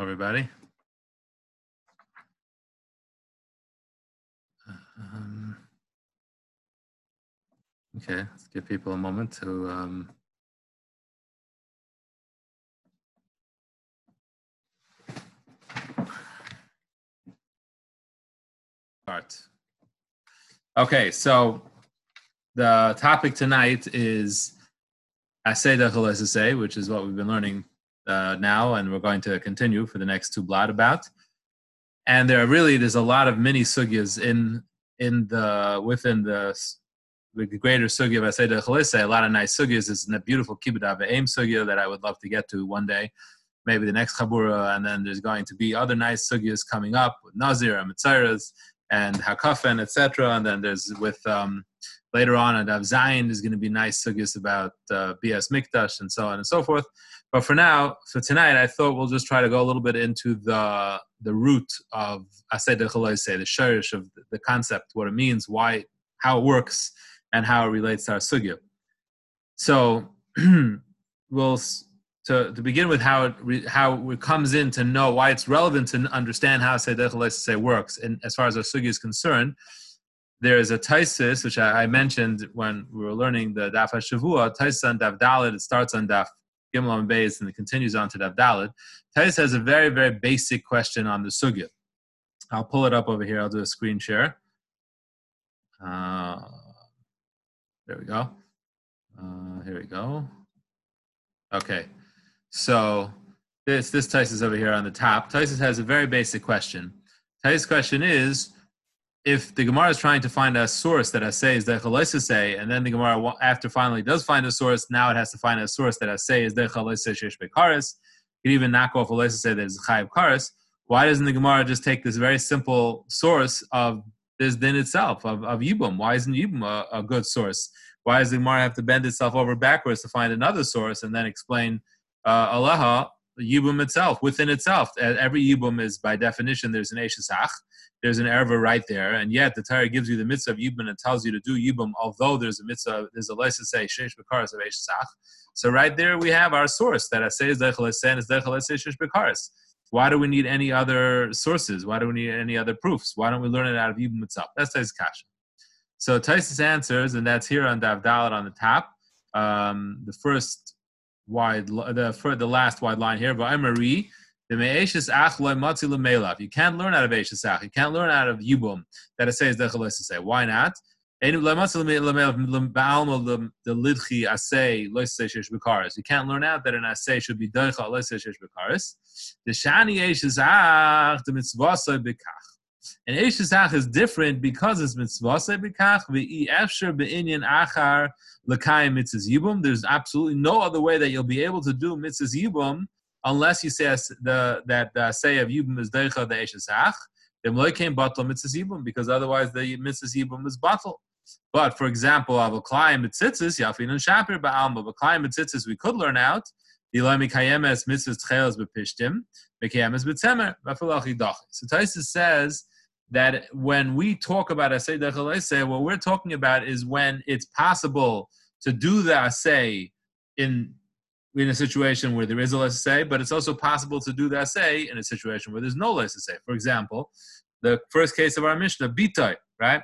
everybody. Um, okay, let's give people a moment to. Um, start. Okay, so the topic tonight is Asay say, which is what we've been learning uh, now, and we're going to continue for the next two blot about. And there are really there's a lot of mini sugyas in in the within the the greater sugya of Aseda Chalise, a lot of nice sugyas. It's a beautiful kibbut aim sugya that I would love to get to one day, maybe the next chabura, and then there's going to be other nice sugyas coming up with Nazir and Mitzaras and Hakafen, etc. And then there's with um, later on at Av Zayin, there's going to be nice sugyas about uh, BS Mikdash and so on and so forth. But for now, for tonight, I thought we'll just try to go a little bit into the the root of Aseh the shirish of the concept, what it means, why, how it works, and how it relates to our sugya. So we'll to, to begin with how it how it comes in to know why it's relevant to understand how Aseh say works. And as far as our sugya is concerned, there is a Taisis, which I, I, mentioned when we were learning the Daf HaShavua, Taisis on Daf Dalit, it starts on Daf Gimel Beis and it continues on to Daf Dalit. Taisis has a very, very basic question on the Sugya. I'll pull it up over here. I'll do a screen share. Uh, there we go. Uh, here we go. Okay. So this this Taisis over here on the top. Taisis has a very basic question. Taisis' question is, if the Gemara is trying to find a source that I say is the say, and then the Gemara after finally does find a source, now it has to find a source that I say is the shesh bekaris. Could even knock off a say that is chayiv karis. Why doesn't the Gemara just take this very simple source of this din itself of, of Yibum? Why isn't Yibum a, a good source? Why does the Gemara have to bend itself over backwards to find another source and then explain uh, Aleha Yibum itself within itself? Every Yibum is by definition there's an Eshesach there's an erva right there, and yet the Torah gives you the mitzvah of yibum and tells you to do yibum, although there's a mitzvah, there's a license say sheish bekaris of eshsach. So right there we have our source that I say is dechalesen is dechalesen sheish bekaris. Why do we need any other sources? Why do we need any other proofs? Why don't we learn it out of yibum itself? That's Taisus kasha. So Taisus answers, and that's here on Dav on the top. Um, the first wide, the for the last wide line here, Va'emari the ach loy matzi You can't learn out of eshes ach. You can't learn out of yibum that it says dechalos to say. Why not? You can't learn out that an asay should be doicha loisesh bekaris. The shani eshes ach the mitzvah bekach. And eshes ach is different because it's mitzvah bekach. Ve'i efsher be'inyan achar l'kayim mitzvah yibum. There's absolutely no other way that you'll be able to do mitzvah yibum unless you say the that the say of Yibum is Deicha the Eshesach, then Loy came Batal Mitzvah Yibum, because otherwise the Mitzvah Yibum is Batal. But for example, Avaklayim Mitzitzis, Yafin and Shapir Ba'alma, Avaklayim Mitzitzis we could learn out. the Dilami Kayemes Mitzvah Tchelas Bepishtim, Mekayemes Betzemer, Vafalachi Dach. So Taisus says that when we talk about Asay Dechel what we're talking about is when it's possible to do the Asay in in a situation where there is a say, but it's also possible to do the say in a situation where there's no say. For example, the first case of our Mishnah, Bitai, right?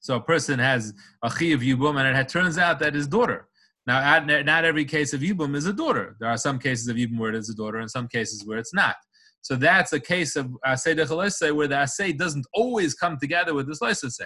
So a person has a chi of Yibum, and it turns out that his daughter. Now, not every case of Yibum is a daughter. There are some cases of Yibum where it is a daughter, and some cases where it's not. So that's a case of Asay Dechalese, where the Asay doesn't always come together with this Lesese.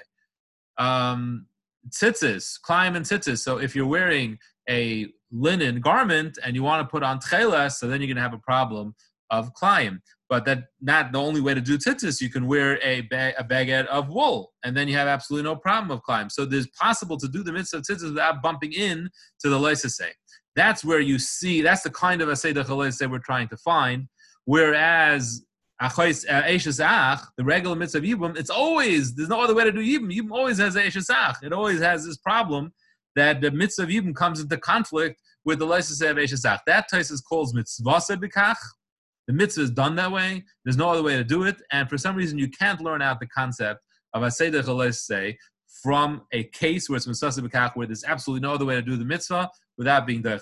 Um, tzitzis, climb and tzitzis. So if you're wearing a linen garment and you want to put on tcheles, so then you're going to have a problem of climb. But that not the only way to do tzitzis. You can wear a, bag, a baguette of wool, and then you have absolutely no problem of climb. So there's possible to do the mitzvah of tzitzis without bumping in to the leisase. That's where you see. That's the kind of asay that we're trying to find. Whereas uh, the regular mitzvah of Yibum, it's always, there's no other way to do Yibum. Yibum always has Ach. It always has this problem that the mitzvah of Yibum comes into conflict with the license of Ach. That Taisus calls mitzvah sebikach. The mitzvah is done that way. There's no other way to do it. And for some reason, you can't learn out the concept of Aseder say from a case where it's mitzvah sebikach, where there's absolutely no other way to do the mitzvah without being Derech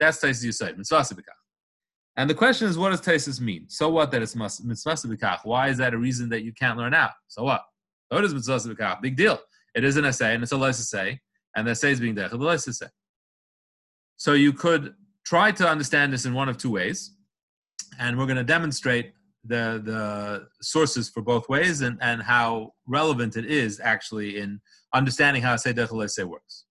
That's Taisus Yisayid, mitzvah sebikach. And the question is, what does Taisus mean? So what that it's mitzvah b'kach? Why is that a reason that you can't learn out? So what? What is mitzvah b'kach? Big deal. It is an essay, and it's a less essay, and the essay is being dechel, the less essay. So you could try to understand this in one of two ways, and we're going to demonstrate the the sources for both ways and, and how relevant it is actually in understanding how say dechel say works.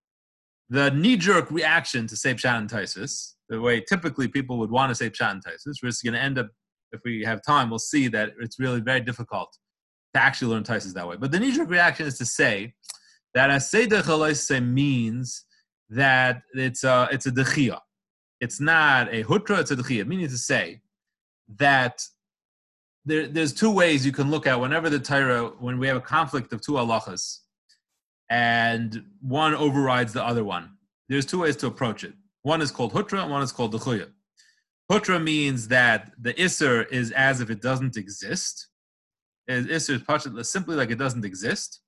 The knee-jerk reaction to say pshat and taisis the way typically people would want to say pshat and taisus. We're just going to end up, if we have time, we'll see that it's really very difficult to actually learn taisus that way. But the knee-jerk reaction is to say that a seder means that it's a it's a dechia. It's not a hutra, it's a dechia. Meaning to say that there, there's two ways you can look at whenever the Torah, when we have a conflict of two halachas, and one overrides the other one. There's two ways to approach it. One is called hutra, and one is called duchuya. Hutra means that the isser is as if it doesn't exist. Isser is simply like it doesn't exist.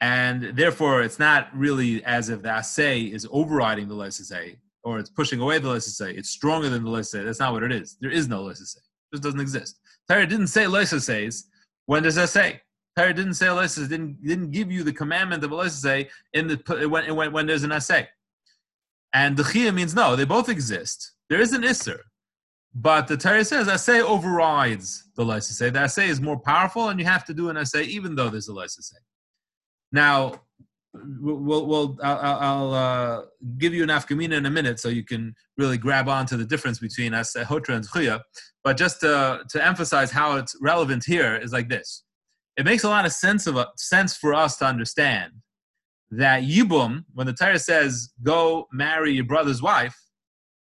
And therefore, it's not really as if the assay is overriding the lesasay or it's pushing away the lesasay. It's stronger than the lesasay. That's not what it is. There is no lesasay. It just doesn't exist. Torah didn't say lesasays when does assay. Torah didn't say lesas, didn't, didn't give you the commandment of a in the, when, when, when there's an assay. And the Chia means no, they both exist. There is an Isser. But the Torah says assay overrides the Lysasay. The assay is more powerful, and you have to do an assay even though there's a Lysasay. Now, we'll, we'll I'll, I'll uh, give you an afkamina in a minute so you can really grab on to the difference between assay hotra and Chia. But just to, to emphasize how it's relevant here is like this. It makes a lot of sense of sense for us to understand that Yibum, when the Torah says, go marry your brother's wife,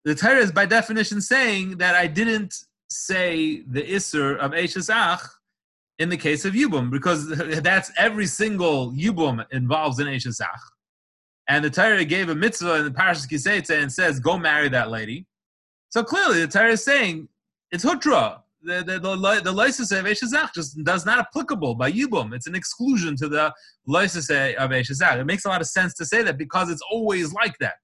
the Torah is by definition saying that I didn't say the Isser of Eshesach in the case of Yibum, because that's every single Yibum involves an Eshesach. And the Torah gave a mitzvah in the Parashas Kiseitze and says, go marry that lady. So clearly the Torah is saying it's Hutra the the the, the license of just does not applicable by Yibum. It's an exclusion to the license of Eshazach. It makes a lot of sense to say that because it's always like that.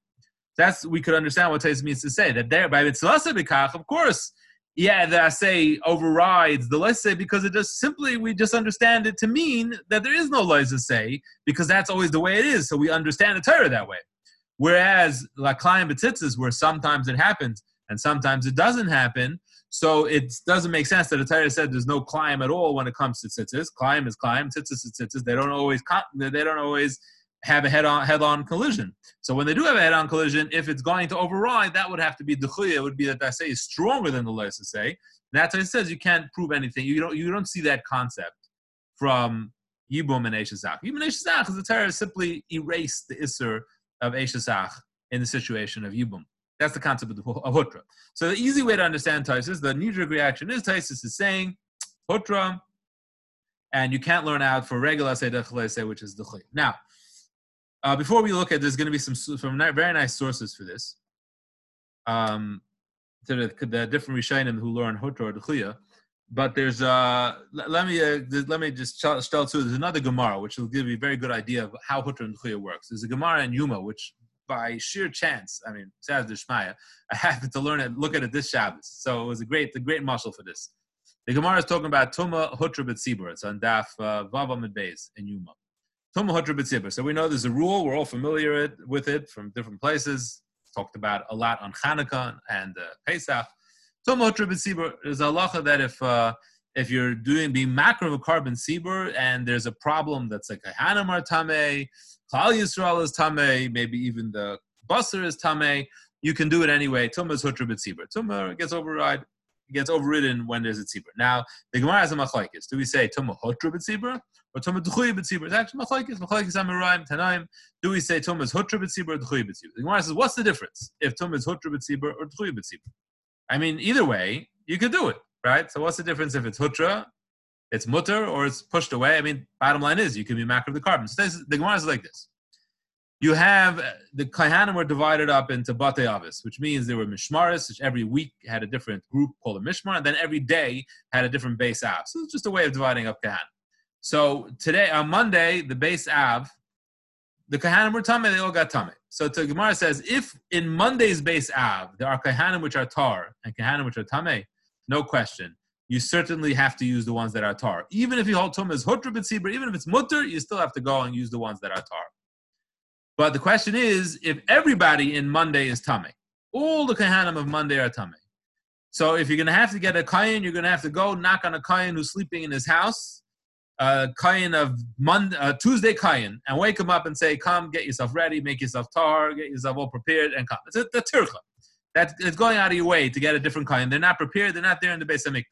That's we could understand what Tais means to say that there by Mitzvah Bikach, of course, yeah, the say overrides the say because it just simply we just understand it to mean that there is no say because that's always the way it is. So we understand the Torah that way. Whereas like Klein Betitzes, where sometimes it happens and sometimes it doesn't happen, so it doesn't make sense that the Torah said there's no climb at all when it comes to tzitzis. Climb is climb, tzitzis is tzitzis. They don't always they don't always have a head-on head-on collision. So when they do have a head-on collision, if it's going to override, that would have to be duchuya. It would be that say is stronger than the leisa say. That's why it says you can't prove anything. You don't you don't see that concept from Yibum and Eshazach. Yibum and Eshazach is the Torah simply erased the Isser of Eshazach in the situation of Yibum. That's the concept of the hutra. So the easy way to understand Taisus, the knee-jerk reaction is Taisus is saying hutra, and you can't learn out for regular say which is the. Now, uh, before we look at, there's going to be some some very nice sources for this. Um, to the, the different Rishayim who learn hutra or the but there's uh let me uh, let me just tell you there's another Gemara which will give you a very good idea of how hutra and chuya works. There's a Gemara in Yuma which by sheer chance, I mean, says Shmaya, I happened to learn it, look at it this Shabbos. So it was a great, a great muscle for this. The Gemara is talking about Tuma Hutra B'tzibur. It's on Daf uh, Vava Beis in Yuma. Tuma Hutra B'tzibur. So we know there's a rule. We're all familiar with it from different places. Talked about a lot on Hanukkah and uh, Pesach. Tuma Hutra B'tzibur is a halacha that if uh, if you're doing being macro of a carbon sibur and there's a problem that's like a hanamar tame, Klal Yisrael is tame, maybe even the basar is tame, you can do it anyway. Tumah is hutra b'tzibur. Tumah gets override, gets overridden when there's a tzibur. Now the Gemara has a machlekes. Do we say tumah hutra b'tzibur or tumah d'chuy b'tzibur? It's actually machlekes. Machlekes amiraim tanaim. Do we say tumah is hutra b'tzibur or d'chuy? The Gemara says, what's the difference if tumah is hutra b'tzibur or d'chuy b'tzibur? I mean, either way, you could do it right? So what's the difference if it's hutra, it's mutter, or it's pushed away? I mean, bottom line is you can be macro of the carbon. So this, the Gemara is like this. You have uh, the Kaihanim were divided up into Bate Avis, which means there were Mishmaris, which every week had a different group called a Mishmar, and then every day had a different base Av. So it's just a way of dividing up Kaihanim. So today, on Monday, the base Av the Kahanim were Tame, they all got Tame. So the Gemara says, if in Monday's base Av, there are Kahanim which are Tar and Kahanim which are Tame, no question. You certainly have to use the ones that are Tar. Even if you hold Tum as Hutra B'tzibur, even if it's Mutter, you still have to go and use the ones that are Tar. But the question is, if everybody in Monday is Tame, all the Kahanim of Monday are Tame. So if you're going to have to get a Kayan, you're going to have to go knock on a Kayan who's sleeping in his house a kayan of Monday, Tuesday kayan and wake him up and say, "Come, get yourself ready, make yourself tar, get yourself all prepared, and come." It's a, the tircha. That's it's going out of your way to get a different kayan. They're not prepared. They're not there in the base of mikdash.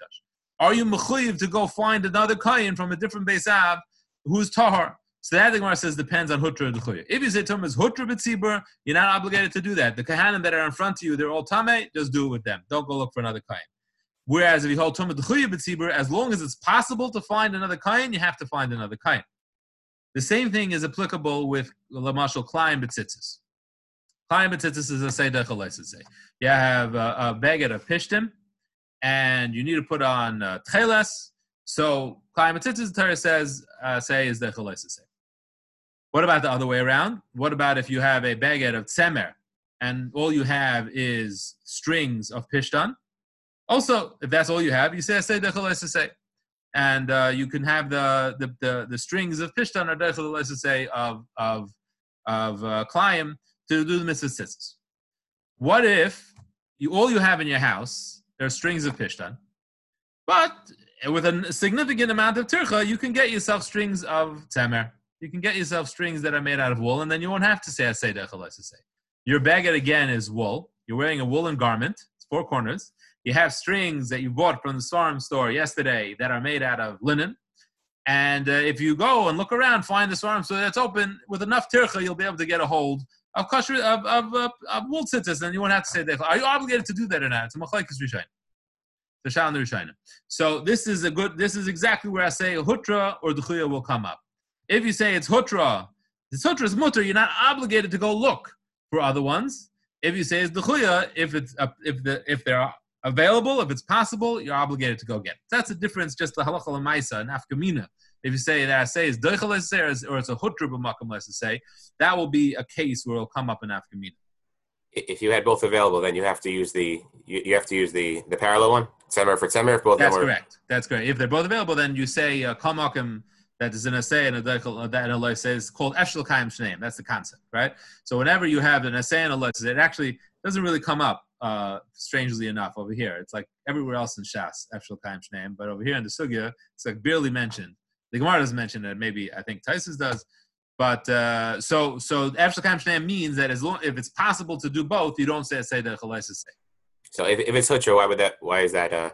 Are you mechuyev to go find another kayan from a different base av who's tar? So that the Gemara says depends on hutra and If you say tum is hutra b'tzibur, you're not obligated to do that. The kahanim that are in front of you, they're all tame. Just do it with them. Don't go look for another kayan. Whereas if you hold Tumah D'chuya B'tzibur, as long as it's possible to find another kain, you have to find another kain. The same thing is applicable with Lamashal Klein B'tzitzis. Klein B'tzitzis is a Seydech say. You have a, a baguette of Pishtim, and you need to put on uh, Tcheles. So Klein B'tzitzis, the Torah says, uh, say is Dech say. What about the other way around? What about if you have a baguette of Tzemer, and all you have is strings of Pishtan? Also, if that's all you have, you say say say, and uh, you can have the the, the, the strings of pishtan or say of of of uh, to do the mitzvah What if you all you have in your house there are strings of pishtan, but with a significant amount of tircha, you can get yourself strings of temer. You can get yourself strings that are made out of wool, and then you won't have to say say say. Your baguette again is wool. You're wearing a woolen garment. It's four corners you have strings that you bought from the seforim store yesterday that are made out of linen. And uh, if you go and look around, find the seforim store that's open with enough tircha, you'll be able to get a hold of kosher of of, of, of wool tzitzis, and you won't have to say that. Are you obligated to do that or not? It's a machlekes rishayim. The shal and So this is a good. This is exactly where I say hutra or duchuya will come up. If you say it's hutra, the hutra is mutter. You're not obligated to go look for other ones. If you say it's duchuya, if it's uh, if the if there are available, if it's possible, you're obligated to go get it. That's the difference, just the halacha lemaisa and afkamina. If you say that I say is doichel or it's a hutra b'makam let's say, that will be a case where it'll come up in afkamina. If you had both available, then you have to use the you, you have to use the the parallel one, tzemer for tzemer. If both That's correct. That's correct. If they're both available, then you say uh, kamakim that is in a say and a deichel that in a says called eshel kaim shneim. That's the concept, right? So whenever you have an essay and a it actually doesn't really come up uh, strangely enough, over here. It's like everywhere else in Shas, Efshel Kaim Shneim, but over here in the Sugya, it's like barely mentioned. The Gemara doesn't mention it. Maybe I think Tysus does. But uh, so so Shneim means that as long if it's possible to do both, you don't say say the Chalais say. So if, if it's Hutra, why would that? Why is that? Uh,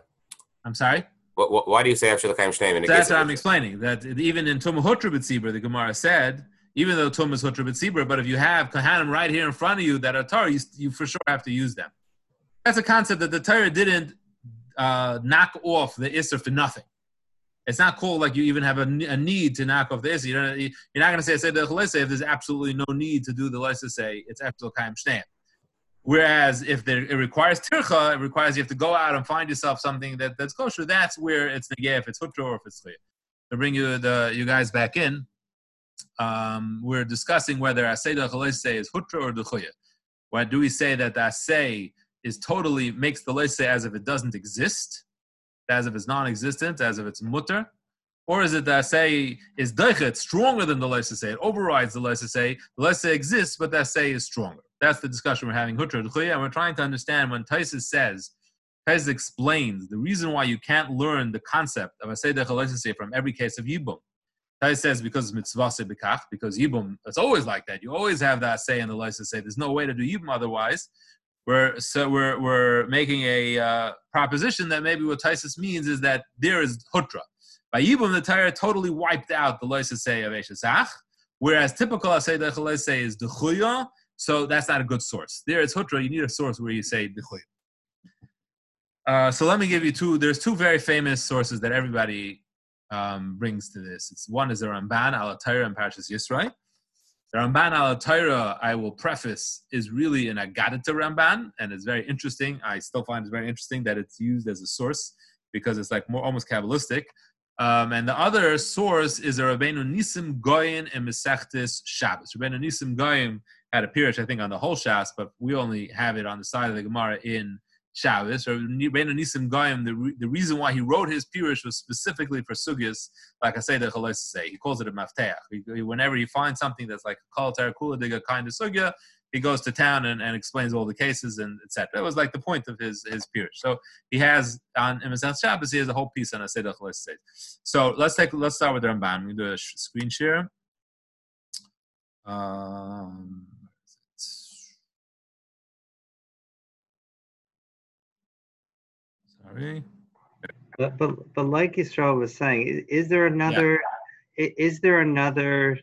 I'm sorry. What, why do you say Efshel Kaim Shneim? That's what I'm explaining. That even in Tum Hutra B'tzibur, the Gemara said even though Tum is Hutra B'tzibur, but if you have Kahanim right here in front of you that are Tar, you, you for sure have to use them that's a concept that the Torah didn't uh, knock off the Isser for nothing. It's not cool like you even have a, a need to knock off the Isser. You're, you're not going to say, say the Chalese if there's absolutely no need to do the Lesa say it's Eftel Kaim Shneim. Whereas if there, it requires tircha, it requires you have to go out and find yourself something that, that's kosher. That's where it's negay if it's hutra or if it's chiyah. To bring you the you guys back in, um, we're discussing whether asay the is hutra or duchuyah. Why do we say that the asay is totally makes the leise as if it doesn't exist, as if it's non-existent, as if it's mutter, or is it that say is deichet stronger than the leise say? It overrides the leise say. The leise exists, but that say is stronger. That's the discussion we're having. Hutra and we're trying to understand when Taisus says, Taisus explains the reason why you can't learn the concept of a seder say from every case of yibum. Taisus says because mitzvah bekach, because yibum, it's always like that. You always have that say in the leise say. There's no way to do yibum otherwise we're so we're we're making a uh, proposition that maybe what Taisus means is that there is hutra. By Yibum, the Torah totally wiped out the loisasei of Eshesach, whereas typical asay dechalese is dechuya, so that's not a good source. There is hutra, you need a source where you say dechuya. Uh, so let me give you two. There's two very famous sources that everybody um, brings to this. It's one is the Ramban al and Parashas Yisro, the Ramban al Torah, I will preface, is really an Agadita Ramban, and it's very interesting. I still find it very interesting that it's used as a source because it's like more almost Kabbalistic. Um, and the other source is a Rabbeinu Nisim Goyin and Mesechtis Shabbos. Rabbeinu Nisim Goyin had a pirush, I think, on the whole Shas, but we only have it on the side of the Gemara in Shabbos. Or Rabbeinu Nisim Goyim, the, the reason why he wrote his pirush was specifically for sugyas, like I say the Chalais say. He calls it a mafteach. He, he, whenever he finds something that's like a kol kula diga kind of sugya, he goes to town and, and explains all the cases and etc. That was like the point of his his pirush. So he has on Imazat Shabbos, he has a whole piece on a Seder Chalais So let's take let's start with Ramban. We do a screen share. Um, But, but, but like Yisrael was saying, is, is there another, yeah. is there another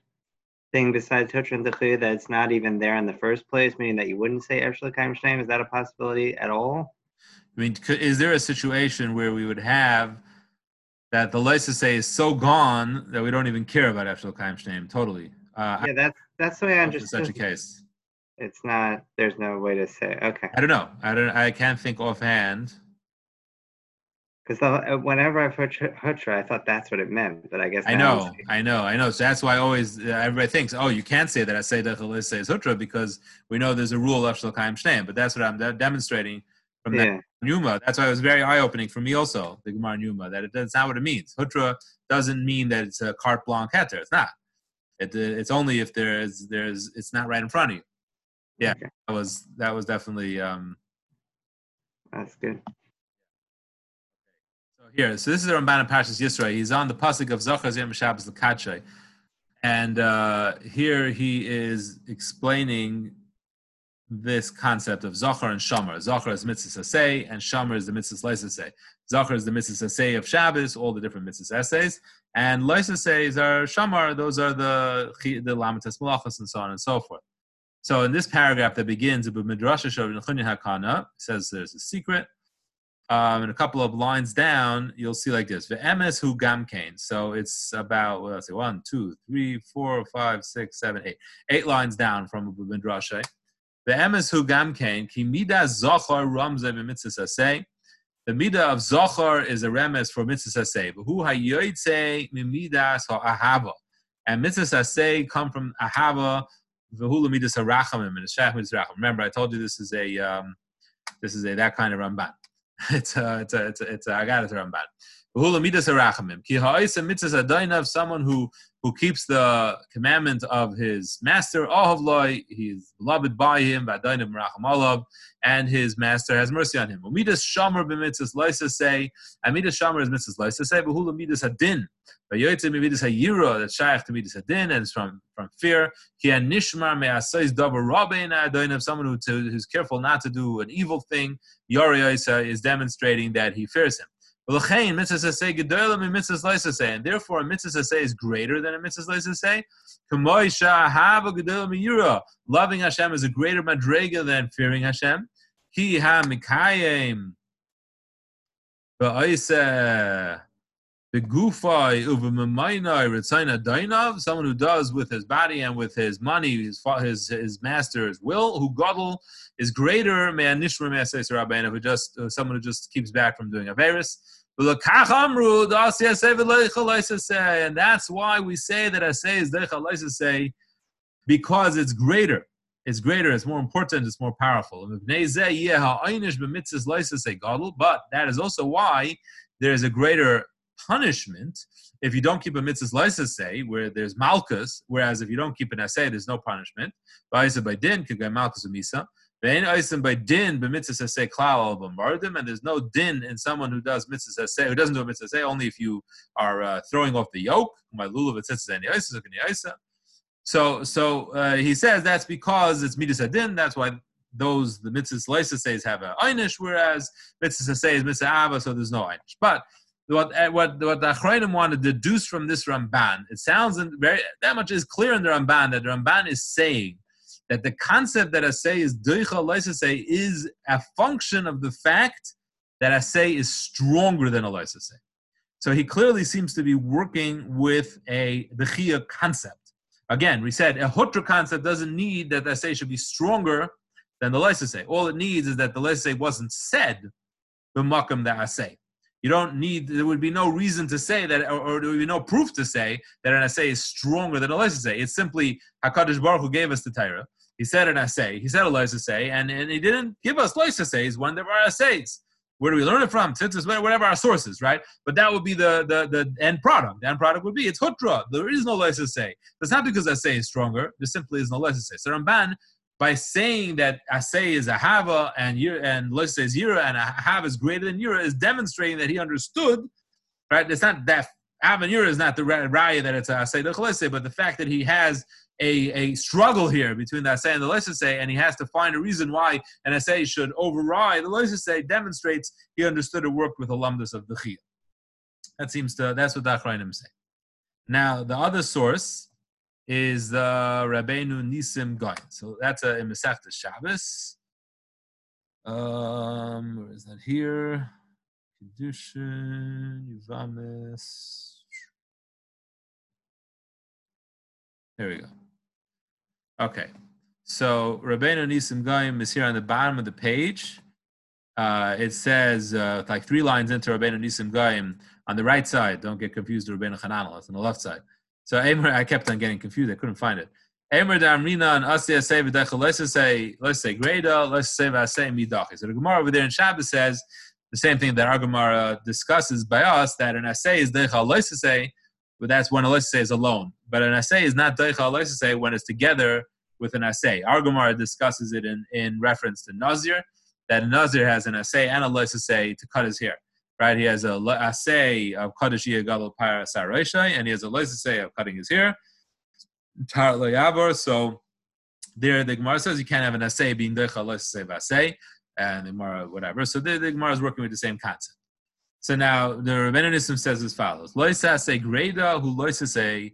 thing besides Hutra and Dechuya that's not even there in the first place, meaning that you wouldn't say Eshel Kaim Shneim? Is that a possibility at all? I mean, is there a situation where we would have that the license say is so gone that we don't even care about Eshel Kaim Shneim? Totally. Uh, yeah, that's that's the way I understand. Such a case. It's not. There's no way to say. Okay. I don't know. I don't. I can't think offhand. Because uh, whenever I've heard Hutra, I thought that's what it meant, but I guess I know, I know, I know. So that's why always uh, everybody thinks, oh, you can't say that I say that is Hutra because we know there's a rule of Shalkaim Shneim. But that's what I'm de- demonstrating from that yeah. Numa. That's why it was very eye opening for me also, the Gemara Numa, that it, that's not what it means. Hutra doesn't mean that it's a carte blanche heter. It's not. It, uh, it's only if there's there's it's not right in front of you. Yeah, okay. that was that was definitely. um That's good here. So this is the Ramban of Pashas Yisro. He's on the pasuk of Zachar Yom Shabbos L'Kachay. And uh, here he is explaining this concept of Zachar and Shamar. Zachar is mitzvah say, and Shamar is the mitzvah say. Zachar is the mitzvah say of Shabbos, all the different mitzvah essays, and says are Shamar. Those are the the Lamites Malachas and so on and so forth. So in this paragraph that begins with Midrash Shav Hakana, says there's a secret um, and a couple of lines down, you'll see like this: "Ve'emes hu gamkein." So it's about let's see, one, two, three, four, five, six, seven, eight, eight lines down from the midrashay. Ve'emes hu gamkein ki mida zochar ramze b'mitzvah say. The midah of zochar is a remes for mitzvah say. Who hayoytze mimidas ha'ahava, and mitzvah say come from ahava. V'hu lemidas harachamim and shach mitzvah Remember, I told you this is a um, this is a that kind of ramban. It's a, it's a, it's a, it's a, I got it Ramban. Someone who who keeps the commandment of his master, he is beloved by him, by Dainabrachamalab, and his master has mercy on him. Midas Shamar b'mitzvahs loisa say, and Midas Shamar is mitzvahs loisa say, hula Midas Hadin. Vayoytze Midas Hayira, that's shaykh to Midas Hadin, and it's from, from fear. Ki nishmar me'asais davar rabbein adoin, someone who to, who's careful not to do an evil thing, Yori is demonstrating that he fears him. And therefore, a mitzvah say is greater than a mitzvah say. Loving Hashem is a greater madrega than fearing Hashem. Ki ha mikayim someone who does with his body and with his money, his his, his master's will, who godel is greater man nishra who just uh, someone who just keeps back from doing a virus. And that's why we say that asay is say because it's greater. It's greater, it's more important, it's more powerful. But that is also why there is a greater punishment if you don't keep a mitzvah say, where there's malchus, whereas if you don't keep an essay, there's no punishment. By din, malchus misa. And there's no din in someone who does mitzvah who doesn't do a mitzvah only if you are uh, throwing off the yoke. So, so uh, he says that's because it's mitzvah din. That's why those the mitzvah says have a einish, whereas mitzvah is mitzvah ava, so there's no einish. But what uh, what what the Achrayim want to deduce from this Ramban, it sounds very that much is clear in the Ramban that the Ramban is saying that the concept that I say is doicha say is a function of the fact that I say is stronger than a say. So he clearly seems to be working with a the concept. Again, we said a hutra concept doesn't need that the say should be stronger than the say. All it needs is that the say wasn't said the makam that I say. You don't need. There would be no reason to say that, or, or there would be no proof to say that an assay is stronger than a say. It's simply Hakadosh Baruch Hu gave us the Torah. He said an assay. He said a say, and, and he didn't give us says when there were assays. Where do we learn it from? Tzitzis, whatever our sources, right? But that would be the, the, the end product. The end product would be it's hutra. There is no say. That's not because assay is stronger. There simply is no say. So Ramban by saying that Asay is a Hava and Yira, and Lisa is Yira and a Hava is greater than Yira is demonstrating that he understood, right? It's not that Yira is not the Raya that it's a Asay the but the fact that he has a, a struggle here between the Asay and the Lesasay, and he has to find a reason why an Asay should override the Lesasay demonstrates he understood and worked with the Lumdus of the Chia. That seems to, that's what the Achrayim say. Now, the other source is the Rabbeinu Nisim Goin. So that's a in Masechta Shabbos. Um, where is that here? Kedushin, Yuvamis. There we go. Okay. So Rabbeinu Nisim Goyim is here on the bottom of the page. Uh, it says uh, like three lines into Rabbeinu Nisim Goyim on the right side. Don't get confused with Rabbeinu Hananel. It's on the left side. So Emer, I kept on getting confused. I couldn't find it. Emer Damrina and Asya say. Let's say let's say greda. Let's say v'asay midachi. So the Gemara over there in Shabbos says the same thing that our Gemara discusses by us that an assay is decha let's say, but that's when a is alone. But an assay is not decha let's say when it's together with an assay. Our Gemara discusses it in, in reference to Nazir, that Nazir has an assay and a say to cut his hair right? He has a assay of Kaddish Saroshay, and he has a assay of cutting his hair. So there, the Gemara says you can't have an assay being Decha say Vasay, and the Gemara, whatever. So the, the Gemara is working with the same concept. So now the Rabbeinu says as follows: Loisa say greda who loisa say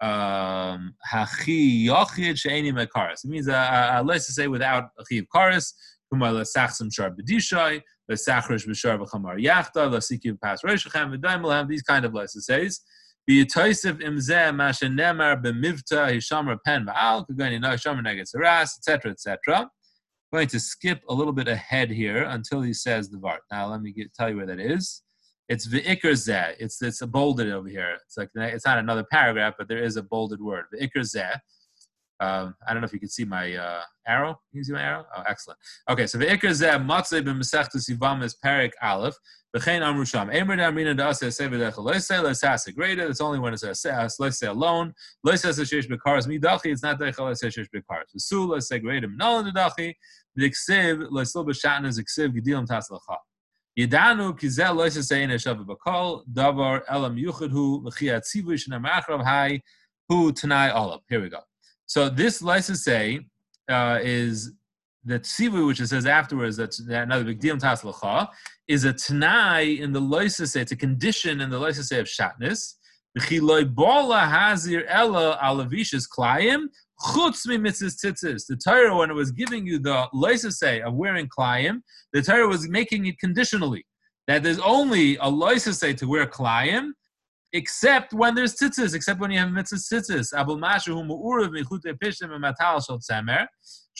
um, hachi yochid she'eni mekaris. It means a, a, a say without a chiv karis. Kumar lesachsim shar bedishai l'sachrish b'shar v'chamar yachta l'sikiv pas roshachem v'daim will have these kind of licenses. B'yitoisiv imzeh masha nemar b'mivta hishamar pen v'al kagani no hishamar neged saras etc etc. Going to skip a little bit ahead here until he says the vart. Now let me get, tell you where that is. It's v'ikr. It's it's a bolded over here. It's like it's not another paragraph, but there is a bolded word. V'ikr. Um, I don't know if you can see my uh, arrow. Can you see my arrow? Oh, excellent. Okay, so the Ikar Zeh Matzeh b'Mesechtus Yivamis Perik Aleph B'chein Amru Sham Emer Damrina Da'aseh Sevedech Loiseh Lesase Greater. It's only when it's a Loiseh alone. Loiseh Seshesh B'Karas Midachi. It's not Dech Loiseh Shesh B'Karas. V'Su Loiseh Greater Minol Dachi. V'Iksiv Loisel B'Shatn is Iksiv Gedilim Tatzlacha. Yidanu kizel loiseh Sein Eshav B'Kol Davar Elam Yuchadhu V'Chiat Tzivu Shnam Achrav Hai Hu Tanai Olav. Here we go. So this license say uh, is the tzivu, which it says afterwards, that's another big deal taslacha, is a tanai in the license it's a condition in the license of shatness. hazir ella alavishas klayim chutz mitzvahs tzitzis. The Torah, when it was giving you the license of wearing klayim, the Torah was making it conditionally. That there's only a license to wear klayim, except when there's tzitzis, except when you have mitzvah tzitzis. Abul mashu mu'urav michute pishim matal shel tzemer,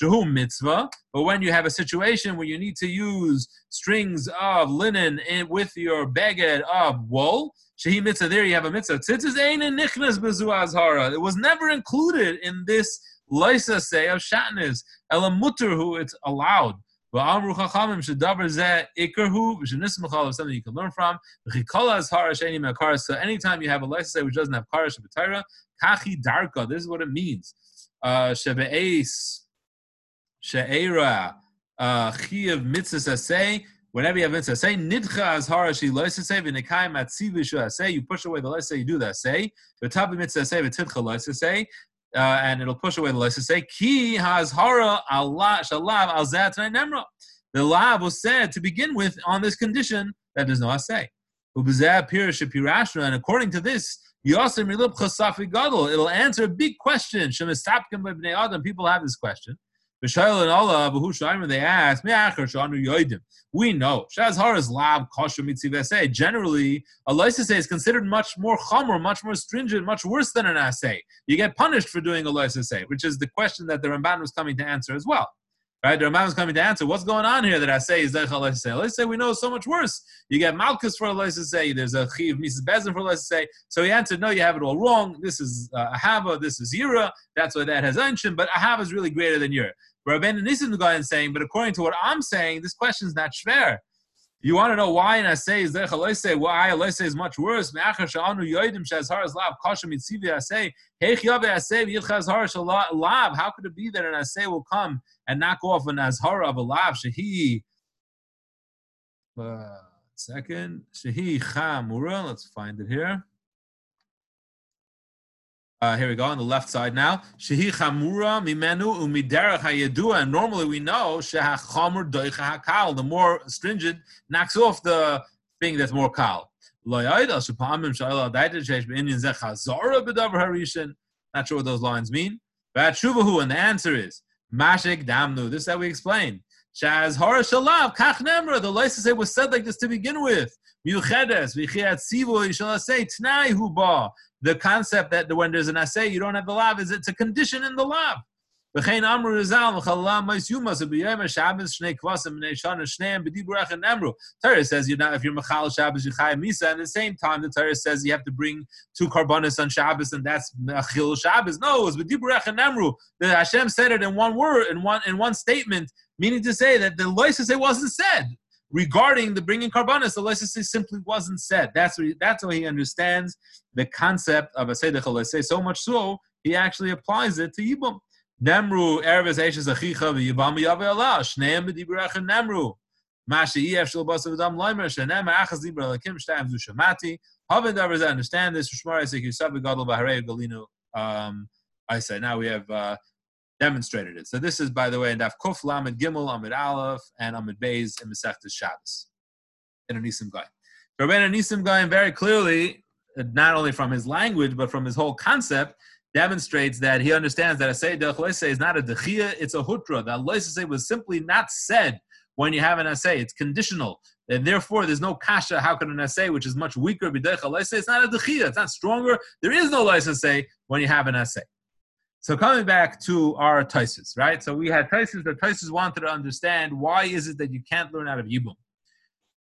shehu mitzvah. But when you have a situation where you need to use strings of linen with your beged of wool, shehi mitzvah, there you have a mitzvah. Tzitzis azhara. It was never included in this Lysa say of shatnez. Elam mutter who it's allowed. V'amru chachamim shedavar zeh ikerhu v'shenismachal is something you can learn from. V'chikola is harash any mekaris. So anytime you have a license which doesn't have karash b'tayra, kachi darka. This is what it means. Uh, shebe'es she'era uh, chiyav mitzvah say. Whenever you have mitzvah say, nidcha as harashi loisase v'nikayim atzivu say. You push away the loisase, you do that say. V'tabi mitzvah say v'tidcha loisase uh, and it'll push away the license. Say ki has hara Allah shalav al nemra. The lab was said to begin with on this condition that there's no assay. And according to this, it'll answer a big question. People have this question. They ask, we know. is lab Generally, a license is considered much more chomer, much more stringent, much worse than an assay. You get punished for doing a license, which is the question that the Ramban was coming to answer as well. Right? The Ramban is coming to answer what's going on here that I say is Zeichel say. Let's say we know so much worse. You get Malchus for a say. There's a Chiv Mrs. Bezin for a say. So he answered, no, you have it all wrong. This is uh, Ahava. This is Yira. That's why that has Anshin. But Ahava is really greater than Yira. Rabbeinu guy is saying, but according to what I'm saying, this question is not shver. You want to know why and I say is say why say is much worse. Lav Lav. How could it be that an say will come and knock off an azhara of a lav shehi? Second shehi chamura. Let's find it here. Uh, here we go on the left side now. Shehi chamura mimenu umiderach hayedua. And normally we know shehachamur doicha hakal. The more stringent knocks off the thing that's more kal. Not sure what those lines mean. But shuvahu, and the answer is mashik damnu. This is how we explain. Shaz hara shalav kach nemra. The license was said like this to begin with. Miuchedes v'chiat sivu. You shall say tnai huba the concept that when there's an assay, you don't have the lav, is it's a condition in the lav. The Torah says you know if you're machal Shabbos you chayim misa. At the same time, the Torah says you have to bring two karbonis on Shabbos, and that's machil Shabbos. No, it's b'diburach and namru. The Hashem said it in one word, in one in one statement, meaning to say that the loises it wasn't said regarding the bringing karbanis, the license simply wasn't said. That's what he, that's how he understands the concept of a seder say So much so, he actually applies it to yibum. Nemru erves eishes achicha v'yibam yavelah shneim b'dibrach nemru. Mashi ef shel basav adam leimer shenem achas dibra lakim shtayim zu shamati. Havin understand this. Shmar esek yusaf v'gadol b'harei galinu. Um, I say now we have. Uh, demonstrated it. So this is, by the way, Daf Kuf, Lamed Gimel, Amid Aleph, and Amid Beis in Masechtas Shabbos. A Nisim Goy. Rabbeinu Nisim Goy very clearly, uh, not only from his language, but from his whole concept, demonstrates that he understands that a say is not a dechia, it's a hutra. That loisase was simply not said when you have an essay. It's conditional. And therefore, there's no kasha. How can an essay, which is much weaker, be It's not a dechia. It's not stronger. There is no loisase when you have an essay. So coming back to our Taisus, right? So we had Taisus that Taisus wanted to understand why is it that you can't learn out of Yibum.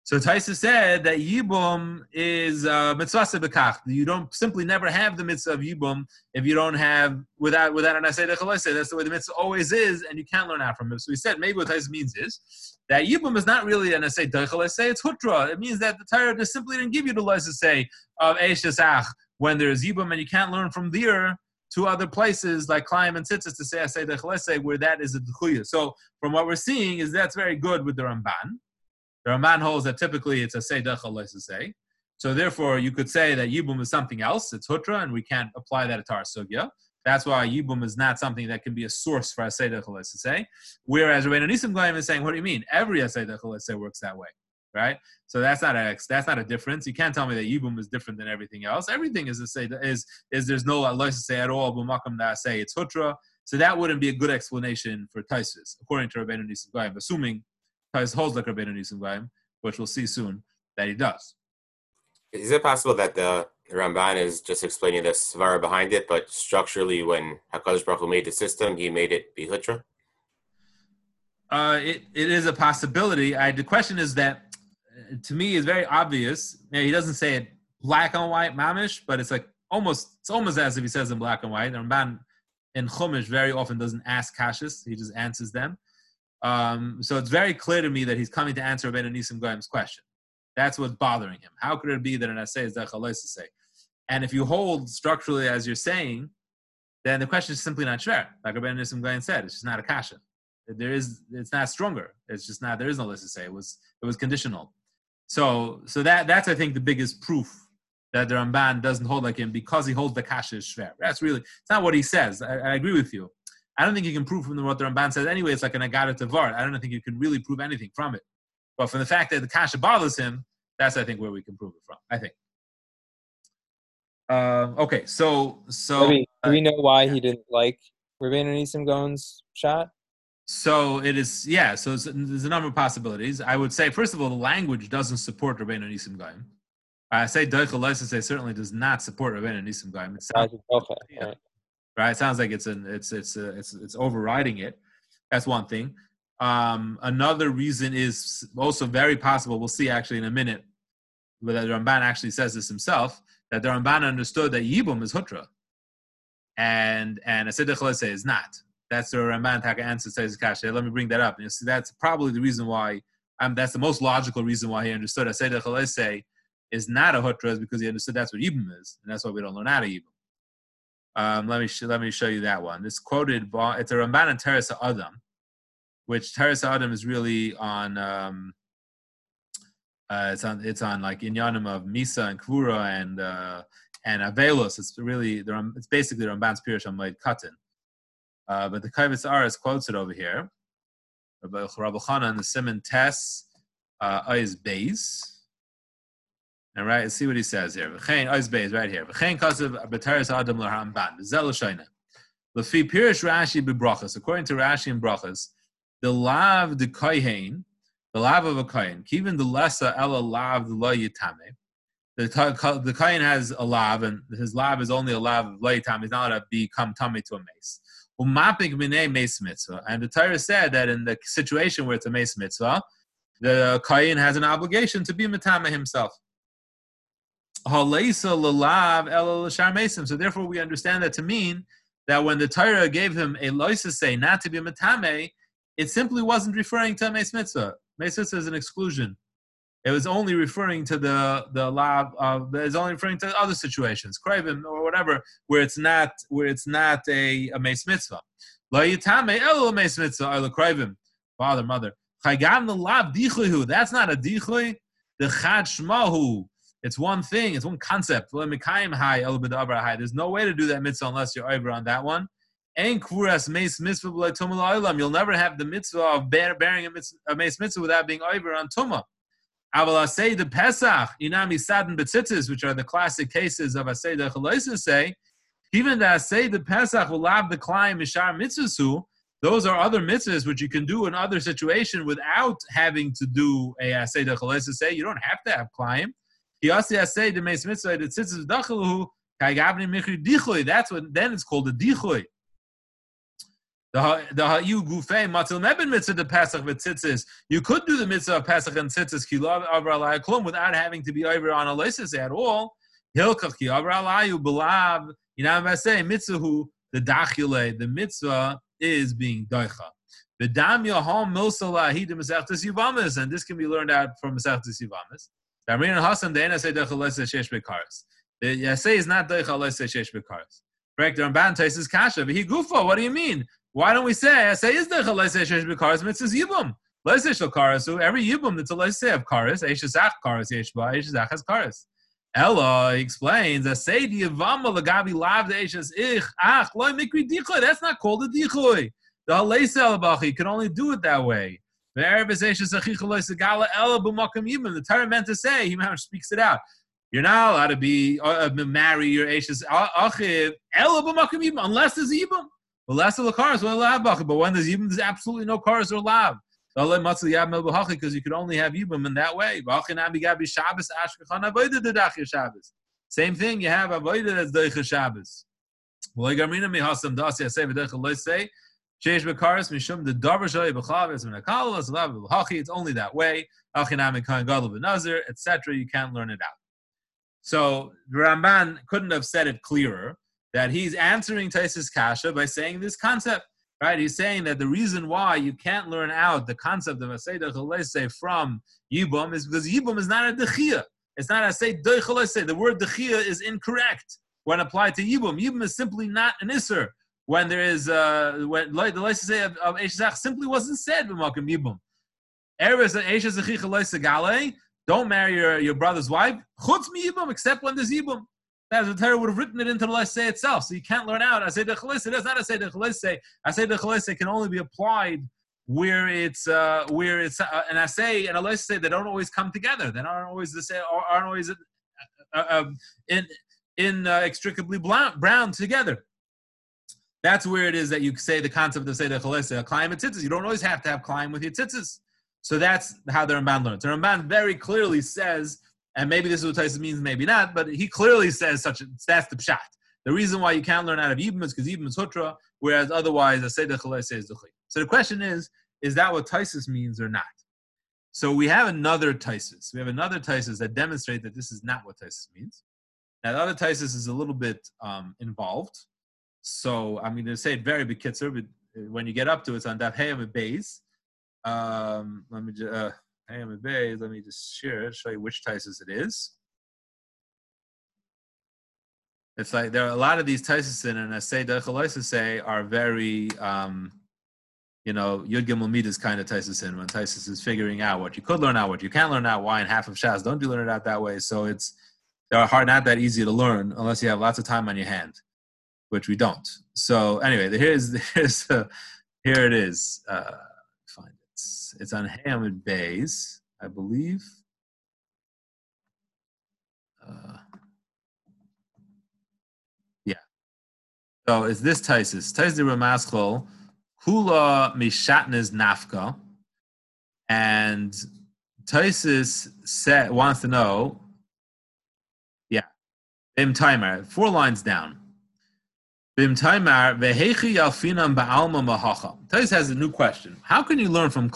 So Taisus said that Yibum is uh, mitzvah bekach. You don't simply never have the mitzvah of Yibum if you don't have without without an asay That's the way the mitzvah always is, and you can't learn out from it. So he said maybe what Taisus means is that Yibum is not really an asay dechalase. It's hutra. It means that the Torah just simply didn't give you the say of Eishesach when there's Yibum and you can't learn from there to other places like Klaim and Tzitzis to say Asay Dechalese, where that is a Dechuya. So from what we're seeing is that's very good with the Ramban. The Ramban holds that typically it's Asay Dechalese. So therefore, you could say that Yibum is something else. It's Hutra, and we can't apply that to our Sugya. That's why Yibum is not something that can be a source for Asay Dechalese. Whereas Rabbeinu Nisim Goyim is saying, what do you mean? Every Asay Dechalese works that way right? So that's not a that's not a difference. You can't tell me that Yibum is different than everything else. Everything is to say is is there's no Allah to say at all. but B'makam that say it's hutra. So that wouldn't be a good explanation for Taisus, according to Rabbeinu Nisim Gaim, assuming Taisus holds like Rabbeinu Nisim Gaim, which we'll see soon that he does. Is it possible that the Ramban is just explaining the svara behind it, but structurally, when Hakadosh Baruch Hu made the system, he made it be hutra? Uh, it, it is a possibility. I, the question is that to me is very obvious. He doesn't say it black and white, mamish, but it's like almost it's almost as if he says in black and white. The Ramban in Chumash very often doesn't ask kashas; he just answers them. Um, so it's very clear to me that he's coming to answer Ben Anisim Goyim's question. That's what's bothering him. How could it be that an essay is that to say? And if you hold structurally as you're saying, then the question is simply not fair. Like Ben Anisim Goyim said, it's just not a kasha. There is, it's not stronger. It's just not. There is no list to say. It was, it was conditional. So, so that that's I think the biggest proof that the Ramban doesn't hold like him because he holds the kasha shver. That's really it's not what he says. I, I, agree with you. I don't think you can prove from the, what the Ramban says anyway. It's like an agata tavar. I don't think you can really prove anything from it. But from the fact that the kasha bothers him, that's I think where we can prove it from. I think. Uh, okay, so so do we, do we know why he didn't like Rabbeinu Nisim Gaon's shot? So it is, yeah. So there's a number of possibilities. I would say, first of all, the language doesn't support Rabbeinu Nisim Goyim. I say Deichel say certainly does not support Rabbeinu Nisim Goyim. It sounds, okay, yeah. right. It sounds like it's an it's it's a, it's it's overriding it. That's one thing. Um, another reason is also very possible. We'll see actually in a minute. whether the Ramban actually says this himself that the Ramban understood that Yibum is Hutra, and and Asidach is not. That's the Ramban Taka answer says Kasha. Let me bring that up. You see, that's probably the reason why. Um, that's the most logical reason why he understood Asidach is not a Hutra is because he understood that's what Yibum is, and that's why we don't learn out of Yibum. Um, let me sh- let me show you that one. This quoted. It's a Ramban and Toras HaAdam, which Toras HaAdam is really on. Um, uh, it's on it's on like inyanim of Misa and Kvura and uh, and Avelos. It's really it's basically Ramban's Pirush on Moed Katan. Uh, but the Kovetz He'aros quotes it over here. Rabbi Chana and the Simon Tess uh, Ois Beis. And right, see what he says here. V'chein Ois Beis right here. V'chein Kasav B'Toras HaAdam L'Ramban. V'zel L'Shoina. L'fi Pirush Rashi B'Brachas. According to Rashi and Brachas, the lav de kohen, the lav of a kohen, even the lesser ella lav lo yitame. The, the kohen has a lav, and his lav is only a lav of lo yitame. He's not to become tummy to a mace. Umapik mace mitzvah. And the Torah said that in the situation where it's a mace mitzvah, the kohen has an obligation to be matame himself. So therefore, we understand that to mean that when the Torah gave him a say not to be matame, it simply wasn't referring to a Meis Mitzvah. Meis Mitzvah is an exclusion. It was only referring to the the law of. Uh, it's only referring to other situations, Kraven or whatever, where it's not where it's not a, a Meis Mitzvah. La yitame elo oh, Meis Mitzvah or Kraven, father mother. The lav dichlihu. That's not a dichli. The chad shmahu. It's one thing. It's one concept. There's no way to do that mitzvah unless you're over on that one. Mace You'll never have the mitzvah of bear, bearing a, mitzvah, mace mitzvah without being over on tuma. Aval say the Pesach, Inami Sadin Betzitzis, which are the classic cases of Asay the Chaloisa say, even the Asay the Pesach will have the climb Mishar Mitzvah those are other mitzvahs which you can do in other situation without having to do a Asay the Chaloisa say. You don't have to have climb. He also Asay the Mace Mitzvah, the Tzitzis Dachaluhu, That's what, then it's called a Dichoy. The hayu gufei matil meben mitzvah the Pesach v'tzitzis. You could do the mitzvah of Pesach and tzitzis kilav avra alayaklum without having to be over on a lesis at all. Hilkach ki avra alayu belav. You know what I say? Mitzvahu the dachile. The mitzvah is being doicha. V'dam yahom milsala hidim mesechtes yivamis, and this can be learned out from mesechtes yivamis. Damrin Hasan the ena say doicha leses shesh bekaris. The yasei is not doicha leses shesh bekaris. Correct. The Ramban says kasha. But he gufa. What do you mean? Why don't we say, I say, is there a leisei shesh b'karas mitzvahs yibum? Leisei shel karas, every yibum that's a leisei of karas, eishazach karas yeshba, eishazach has karas. Ella explains, I say the yavama lagabi lav the eishas ich, ach, loy mikri dichoy, that's not called a dichoy. The leisei alabachi can only do it that way. The Torah meant to say, he speaks it out. You're not allowed to be uh, marry your Ashes Achiv, unless there's Ibum. Well, less of the cars, but when there's even there's absolutely no cars or lab. Because you could only have Yibam in that way. Same thing, you have Avodah that's Deicha Shabbos. It's only that way. Etc. You can't learn it out. So the Ramban couldn't have said it clearer that he's answering Taisis Kasha by saying this concept. Right? He's saying that the reason why you can't learn out the concept of Aseda Chalese from Yibum is because Yibum is not a Dechia. It's not a say The word Dechia is incorrect when applied to Yibum. Yibum is simply not an Isser. When there is, uh, when the license of, of simply wasn't said b'makom Yibum. Eres Eshzach Gale, don't marry your, your brother's wife, chutz mi Yibum, except when there's Yibum. As the Torah would have written it into the say itself. So you can't learn out. I say the chalise. That's not a say the chalise. I say the chalise can only be applied where it's uh, where it's uh, and I say and I say they don't always come together. They aren't always the same. Aren't always uh, uh, um, in in uh, extricably brown together. That's where it is that you say the concept of say the chalise. Climb and tzitzis. You don't always have to have climb with your tzitzis. So that's how the Ramban learns. The Ramban very clearly says and maybe this is what Tyson means, maybe not, but he clearly says such a, that's the pshat. The reason why you can't learn out of Ibn is because Ibn is Hutra, whereas otherwise, I say the says the So the question is, is that what Tysus means or not? So we have another Tysus. We have another Tysus that demonstrate that this is not what Tysus means. Now, the other Tysus is a little bit um, involved. So I'm going to say it very bekitzer, but when you get up to it, it's on Daf Hayam Bays. Um, let me just, uh, Hayam Bays, let me just share it, show you which Tysus it is. It's like there are a lot of these Tysus in, and I say say are very, um, you know, Yud Gimel Midas kind of Tysus in when Tysus is figuring out what you could learn out, what you can't learn out, why in half of Shas don't you learn it out that way. So it's they're hard, not that easy to learn unless you have lots of time on your hand, which we don't. So anyway, here's here's here it is. Uh, it. It's, on Hamid Bays, I believe. Uh, yeah. So it's this Taisis. Taisis Ramaschol, Hula Mishatnes Nafka. And Taisis wants to know, yeah, Bim Timer, four lines down. Taisis has a new question. How can you learn from?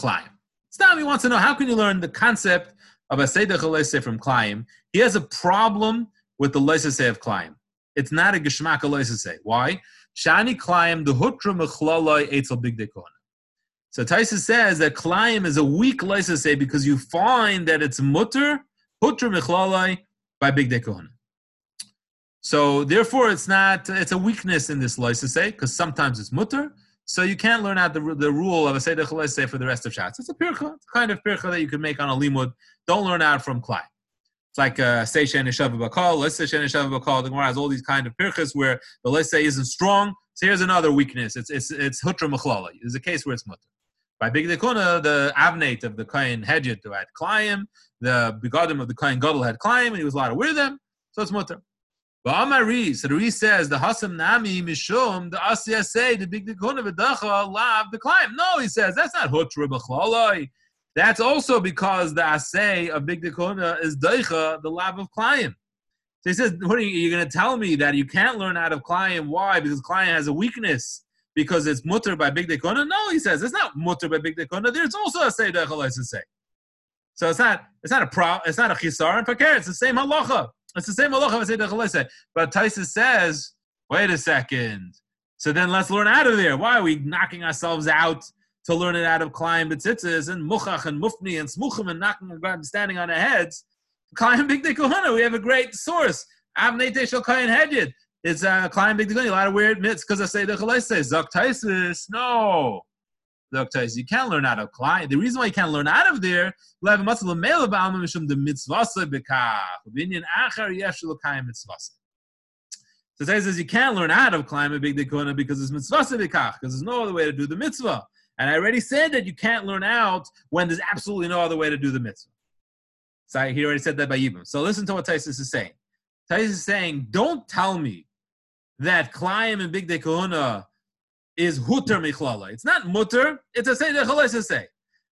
Stam, he wants to know how can you learn the concept of a Seder from Klein? He has a problem with the Leisase of Klein. It's not a geschmack say. Why? Shani klayim the hutra mechlaloi etzel big So Taisa says that klayim is a weak say because you find that it's mutter hutra mechlaloi by big dekona. So therefore, it's not. It's a weakness in this say because sometimes it's mutter. So you can't learn out the, the rule of a say for the rest of shots. It's a pircha, it's kind of pircha that you can make on a limud. Don't learn out from klayim. It's like uh, say Shen Bakal, let's say Shen Bakal. The Gemara has all these kind of pirchas where the let's say isn't strong. So here's another weakness. It's it's it's hutra machlala. There's a case where it's mutter. By Big Dekuna, the avnate of the Kain Hedjit had Klayim, the begodim of the Kain Gadol had Klayim, and he was allowed to wear them, so it's mutter. But Amari, so the Re says the Hasam Nami Mishum, the Asya say the Big Dekuna Vidacha lav the Klayim. No, he says that's not hutra machlala. That's also because the assay of Big Dekona is Deicha, the lab of Klayim. So he says, what are you, going to tell me that you can't learn out of Klayim? Why? Because Klayim has a weakness. Because it's mutter by Big Dekona? No, he says, it's not mutter by Big Dekona. There's also a say Deicha say. So it's not it's not a pro it's not a chisar and fakir, it's the same halacha. It's the same halacha say Deicha But Taisa says, wait a second. So then let's learn out of there. Why are we knocking ourselves out to learn it out of Klein Betzitzis and Muchach and Mufni and Smuchim and knocking and standing on our heads. Klein Big Kohana, we have a great source. Avnete Shal Kain Hedjid. It's uh, Klein Big a lot of weird myths because I say the Chalais says, Zoktaisis. No. You can't learn out of Klein. The reason why you can't learn out of there. So it says you can't learn out of climate big dekona because it's mitzvah because there's no other way to do the mitzvah. And I already said that you can't learn out when there's absolutely no other way to do the mitzvah. So he already said that by Yibam. So listen to what Taisus is saying. Taisus is saying, don't tell me that Klayim and Big Kahuna is huter michlala. It's not mutter, it's a say to say.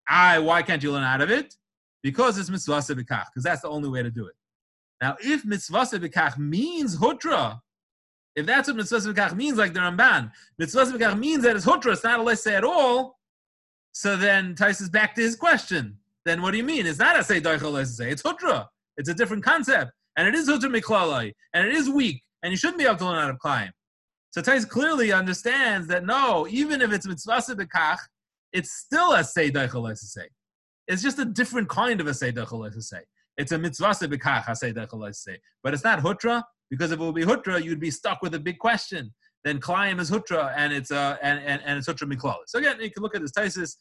I, why can't you learn out of it? Because it's mitzvah sebekach, because that's the only way to do it. Now, if mitzvah sebekach means hutra, if that's what mitzvah sebekach means, like the Ramban, mitzvah sebekach means that it's hutra, it's not a let's say at all, so then Taisus back to his question. Then what do you mean? It's not a say say. It's hutra. It's a different concept, and it is hutra miklalai, and it is weak, and you shouldn't be able to learn out of climb. So Tais clearly understands that no, even if it's mitzvah bekach, it's still a say say. It's just a different kind of a say say. It's a mitzvah bekach a say say, but it's not hutra because if it would be hutra, you'd be stuck with a big question then Klayim is Hutra and it's uh and, and, and it's Hutra Miklal. So again, you can look at this Taisis.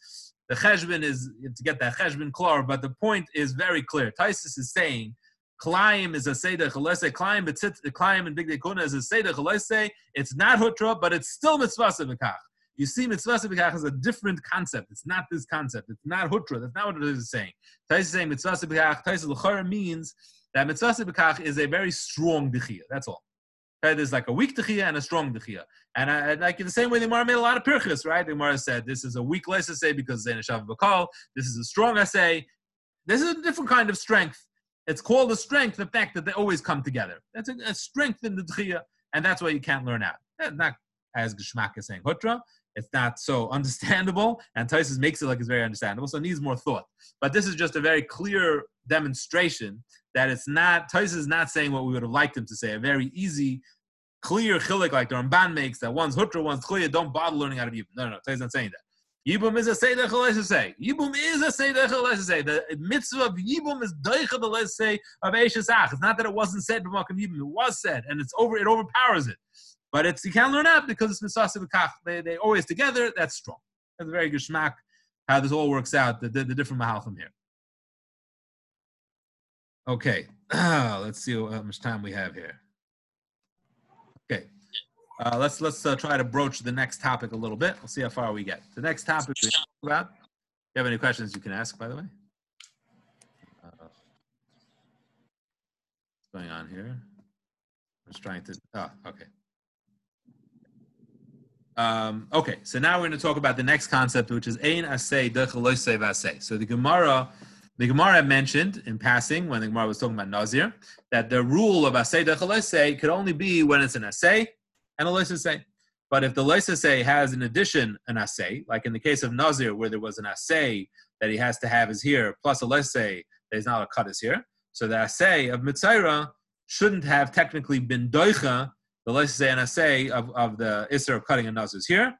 The Cheshbin is to get that Cheshbin Klar, but the point is very clear. Taisis is saying Klayim is a Seder Chalese, Klayim Betzit, Klayim and Big Dekuna is a Seder Chalese. It's not Hutra, but it's still Mitzvah Sebekach. You see, Mitzvah Sebekach is a different concept. It's not this concept. It's not Hutra. That's not what it is saying. Taisis is saying Mitzvah Sebekach, Taisis L'chara means that Mitzvah Sebekach is a very strong Dechia. That's all. There's like a weak dechia and a strong dechia. And I, like in the same way, the Gemara made a lot of pirchis, right? The Gemara said this is a weak less essay because it's a bakal. This is a strong essay. This is a different kind of strength. It's called a strength, the fact that they always come together. That's a, a strength in the dechia, and that's why you can't learn out. Eh, not as Geshmak is saying hutra. it's not so understandable, and Tysus makes it like it's very understandable, so it needs more thought. But this is just a very clear demonstration that it's not, Tysus is not saying what we would have liked him to say, a very easy, clear chilik like the Ramban makes, that one's hutra, one's clear, don't bother learning out of Yibum. No, no, no, Tysus is not saying that. Yibum is a Chalesh say. Yibum is a Chalesh say. The mitzvah of Yibum is Deicha say of Eishesach. It's not that it wasn't said b'makam Yibum. It was said, and it's over. It overpowers it. But it's you can't learn that because it's Misasa B'kach. They they always together. That's strong. That's a very good shmak. How this all works out. The the, the different mahalchim here. Okay, let's see how much time we have here. Uh, let's let's uh, try to broach the next topic a little bit. We'll see how far we get. The next topic we talk about. If you have any questions, you can ask. By the way, uh, what's going on here? I was trying to. Oh, okay. Um, okay, so now we're going to talk about the next concept, which is ein asay dechalosei vasei. So the Gemara, the Gemara mentioned in passing when the Gemara was talking about Nazir that the rule of asay dechalosei could only be when it's an asay and a loisasei. But if the loisasei has in addition an assay, like in the case of Nazir, where there was an assay that he has to have is here, plus a loisasei that is not a cut is here. So the assay of Mitzaira shouldn't have technically been doicha, the loisasei and assay of, of the isser of cutting a nazir is here.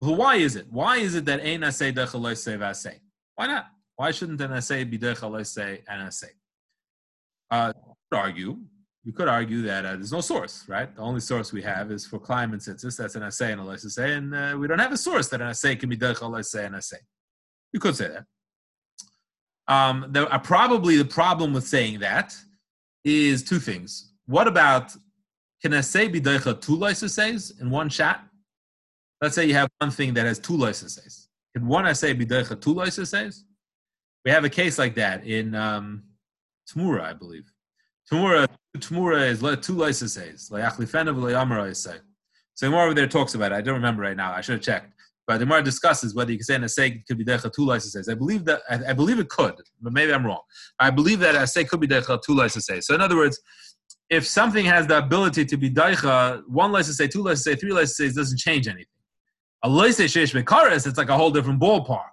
Well, why is it? Why is it that ein assay doicha loisasei v'assay? Why not? Why shouldn't an assay be doicha loisasei and assay? Uh, argue you could argue that uh, there's no source, right? The only source we have is for climate census. That's an assay and a assay, and uh, we don't have a source that an assay can be dechal let's say an assay. You could say that. Um, there are probably the problem with saying that is two things. What about can assay be dechal two licenses in one shot? Let's say you have one thing that has two licenses. Can one assay be dechal two licenses? We have a case like that in um, Tmura, I believe. Tmura, Tmura is two licenses. So more over there talks about it. I don't remember right now. I should have checked. But the more discusses whether you can say an asay could be decha two licenses. I believe that I, I, believe it could, but maybe I'm wrong. I believe that asay could be decha two licenses. So in other words, if something has the ability to be daicha, one license say, two license say, three license say, doesn't change anything. A license sheish bekaris, it's like a whole different ballpark.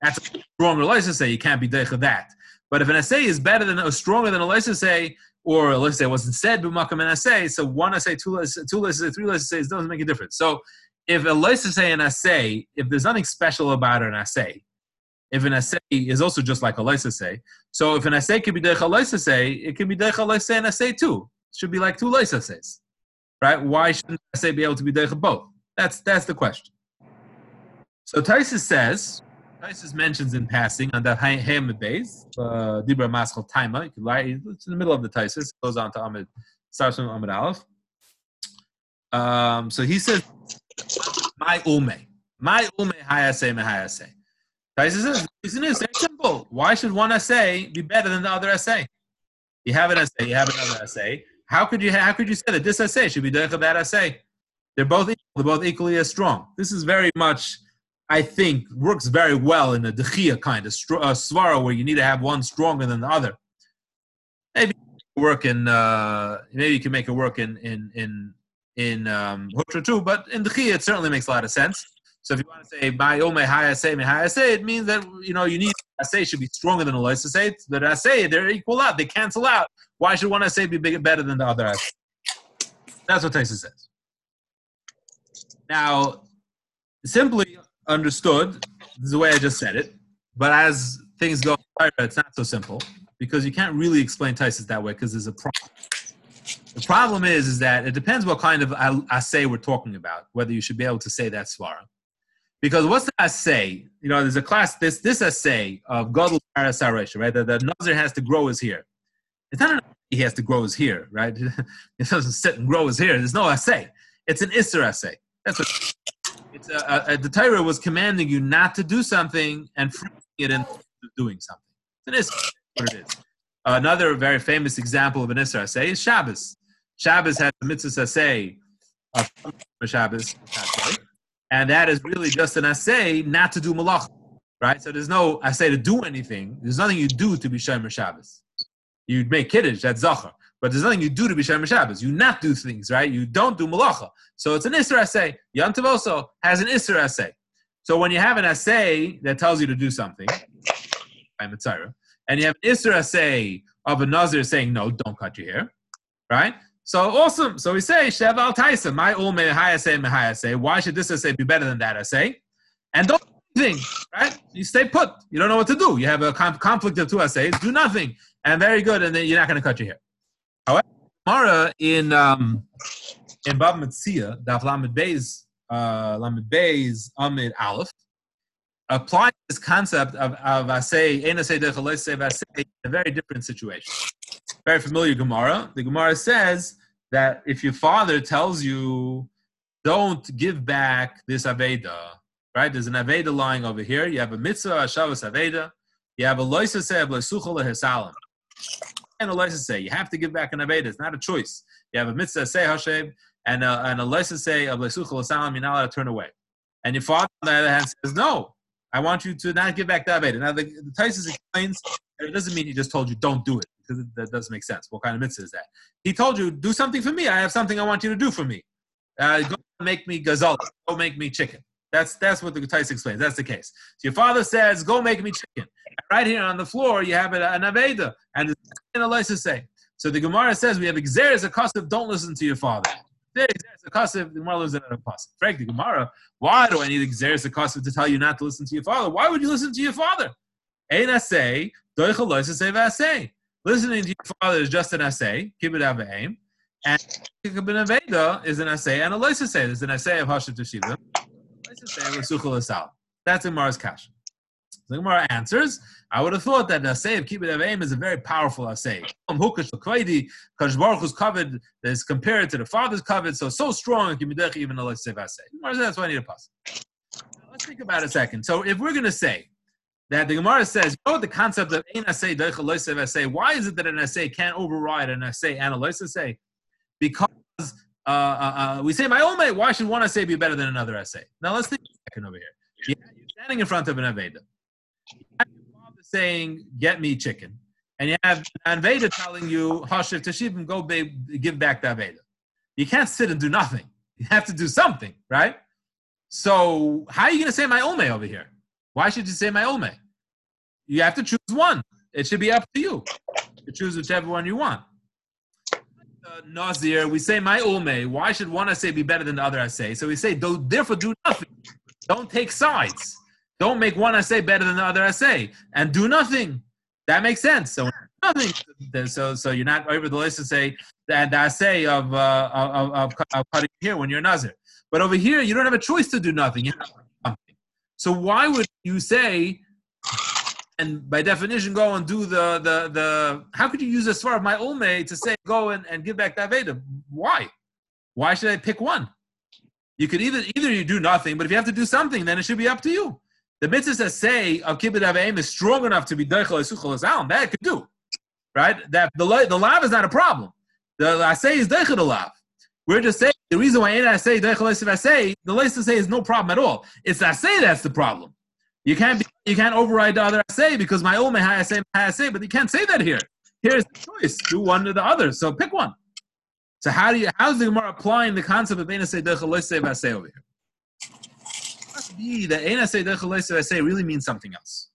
That's a stronger say. You can't be daicha that. But if an assay is better than or stronger than a license say, or let's say it wasn't said b'makam and assay, so one assay, two assay, two assay, three assays doesn't make a difference. So if a say an assay, if there's nothing special about an assay, if an assay is also just like a say, so if an assay can be decha say, it can be decha say an assay too. It should be like two assays, right? Why shouldn't assay be able to be decha both? That's that's the question. So Taisus says Taisus mentions in passing on that Hamid base, uh, Dibra Maschal Taima. You lie, it's in the middle of the Taisus, goes on to Ahmed, starts from Ahmed Aleph. Um, so he says, My ume. My ume hayase me hayase. Taisus says, reason is very simple. Why should one essay be better than the other essay? You have an essay, you have another essay. How could you how could you say that this essay should be better than that essay? They're both equal, they're both equally as strong. This is very much I think works very well in a dechia kind of a svara where you need to have one stronger than the other. Maybe work in uh, maybe you can make it work in in in in um, too, but in dechia it certainly makes a lot of sense. So if you want to say by ome hayase me it means that you know you need say should be stronger than a say. But say they're equal out, they cancel out. Why should one say be bigger, better than the other? That's what Taisa says. Now, simply understood the way I just said it, but as things go, it's not so simple because you can't really explain Taisus that way because there's a problem. The problem is, is that it depends what kind of assay we're talking about, whether you should be able to say that svara. Because what's the assay? You know, there's a class, this this assay of Godel Parasaresh, right? That the Nazir has to grow his hair. It's not an he has to grow his hair, right? it doesn't sit and grow his hair. There's no assay. It's an Isser assay. That's what it's a, a, the Torah was commanding you not to do something and freeing it into doing something. It is what it is. Another very famous example of an Isra say is Shabbos. Shabbos has the mitzvah say of Shabbos, and that is really just an assay not to do malach, right? So there's no assay to do anything. There's nothing you do to be Shomer Shabbos. You'd make kiddush, that's zachar. But there's nothing you do to be Shem Shabbos. You not do things, right? You don't do malacha. So it's an Isser essay. Yantav also has an Isser essay. So when you have an essay that tells you to do something, I'm a and you have an Isser essay of a Nazir saying, no, don't cut your hair, right? So awesome. So we say, Shev al Taisa, my ul mehayase mehayase. Why should this essay be better than that essay? And don't do anything, right? You stay put. You don't know what to do. You have a conflict of two essays. Do nothing. And very good. And then you're not going to cut your hair. However, Mara in um, in Bava Metzia, Daf Lamed Beis, uh, Lamed Beis, Amid Aleph, applying this concept of, of Asay, in a very different situation. Very familiar Gemara. The Gemara says that if your father tells you, don't give back this Aveda, right? There's an Aveda lying over here. You have a Mitzvah, a Shabbos Aveda. You have a Loisa Blesuchel Hesalim and a license say. You have to give back an Aveda. It's not a choice. You have a mitzvah say Hashem and a, and a license say of Lesuchel Salam, you're not allowed to turn away. And your father, on the other hand, says, No, I want you to not give back the Aveda. Now, the, the Taisus explains that it doesn't mean he just told you don't do it because that doesn't make sense. What kind of mitzvah is that? He told you, Do something for me. I have something I want you to do for me. Uh, go make me gazal. Go make me chicken. That's that's what the Tais explains. That's the case. So your father says, "Go make me chicken." Right here on the floor, you have an aveda, and the license say. So the Gemara says we have exeris akasav. Don't listen to your father. Exeris akasav. The Gemara that in a pasuk. Frank, the Gemara. Why do I need exeris akasav to tell you not to listen to your father? Why would you listen to your father? Ein say say Listening to your father is just an assay. Keep it aim. And ben aveda is an assay and a license say. is an assay of Teshiva. That's Gemara's kash. The Gemara answers, I would have thought that the of Kibbut Aveim is a very powerful assay. Kadosh um, Baruch Hu's covered is compared to the father's covered, so so strong even a assay. That's why I need a pass. Let's think about it a second. So if we're going to say that the Gemara says, know the concept of ein assay. Why is it that an assay can't override an assay and a assay? Because uh, uh, uh, we say my own mate. Why should one essay be better than another essay? Now let's think a second over here. Yeah, you're standing in front of an Aveda. You have your father saying, "Get me chicken," and you have an Aveda telling you, "Hashiv Tashivim, go babe, give back the Aveda." You can't sit and do nothing. You have to do something, right? So how are you going to say my ome over here? Why should you say my ome? You have to choose one. It should be up to you to choose whichever one you want. Nazir, we say my ulme. Why should one essay be better than the other essay? So we say, don't, therefore, do nothing. Don't take sides. Don't make one essay better than the other essay, and do nothing. That makes sense. So nothing. So so you're not over the list to say that essay of, uh, of, of, of cutting here when you're Nazir. But over here, you don't have a choice to do nothing. You have something. So why would you say and by definition go and do the the the how could you use a svar of my ulme to say go and, and give back that Veda? Why? Why should I pick one? You could either either you do nothing, but if you have to do something, then it should be up to you. The mitzvah say of kibbut aveim is strong enough to be. That could do, right? That the the lav is not a problem. The I say is the lav. We're just saying the reason why I say I say the say is no problem at all. It's I say that's the problem. You can't be, you can't override the other say because my own may say say, but you can't say that here. Here's the choice: do one or the other. So pick one. So how do you how's the Gemara applying the concept of Eina say say say over here? Must be that Eina say say really means something else,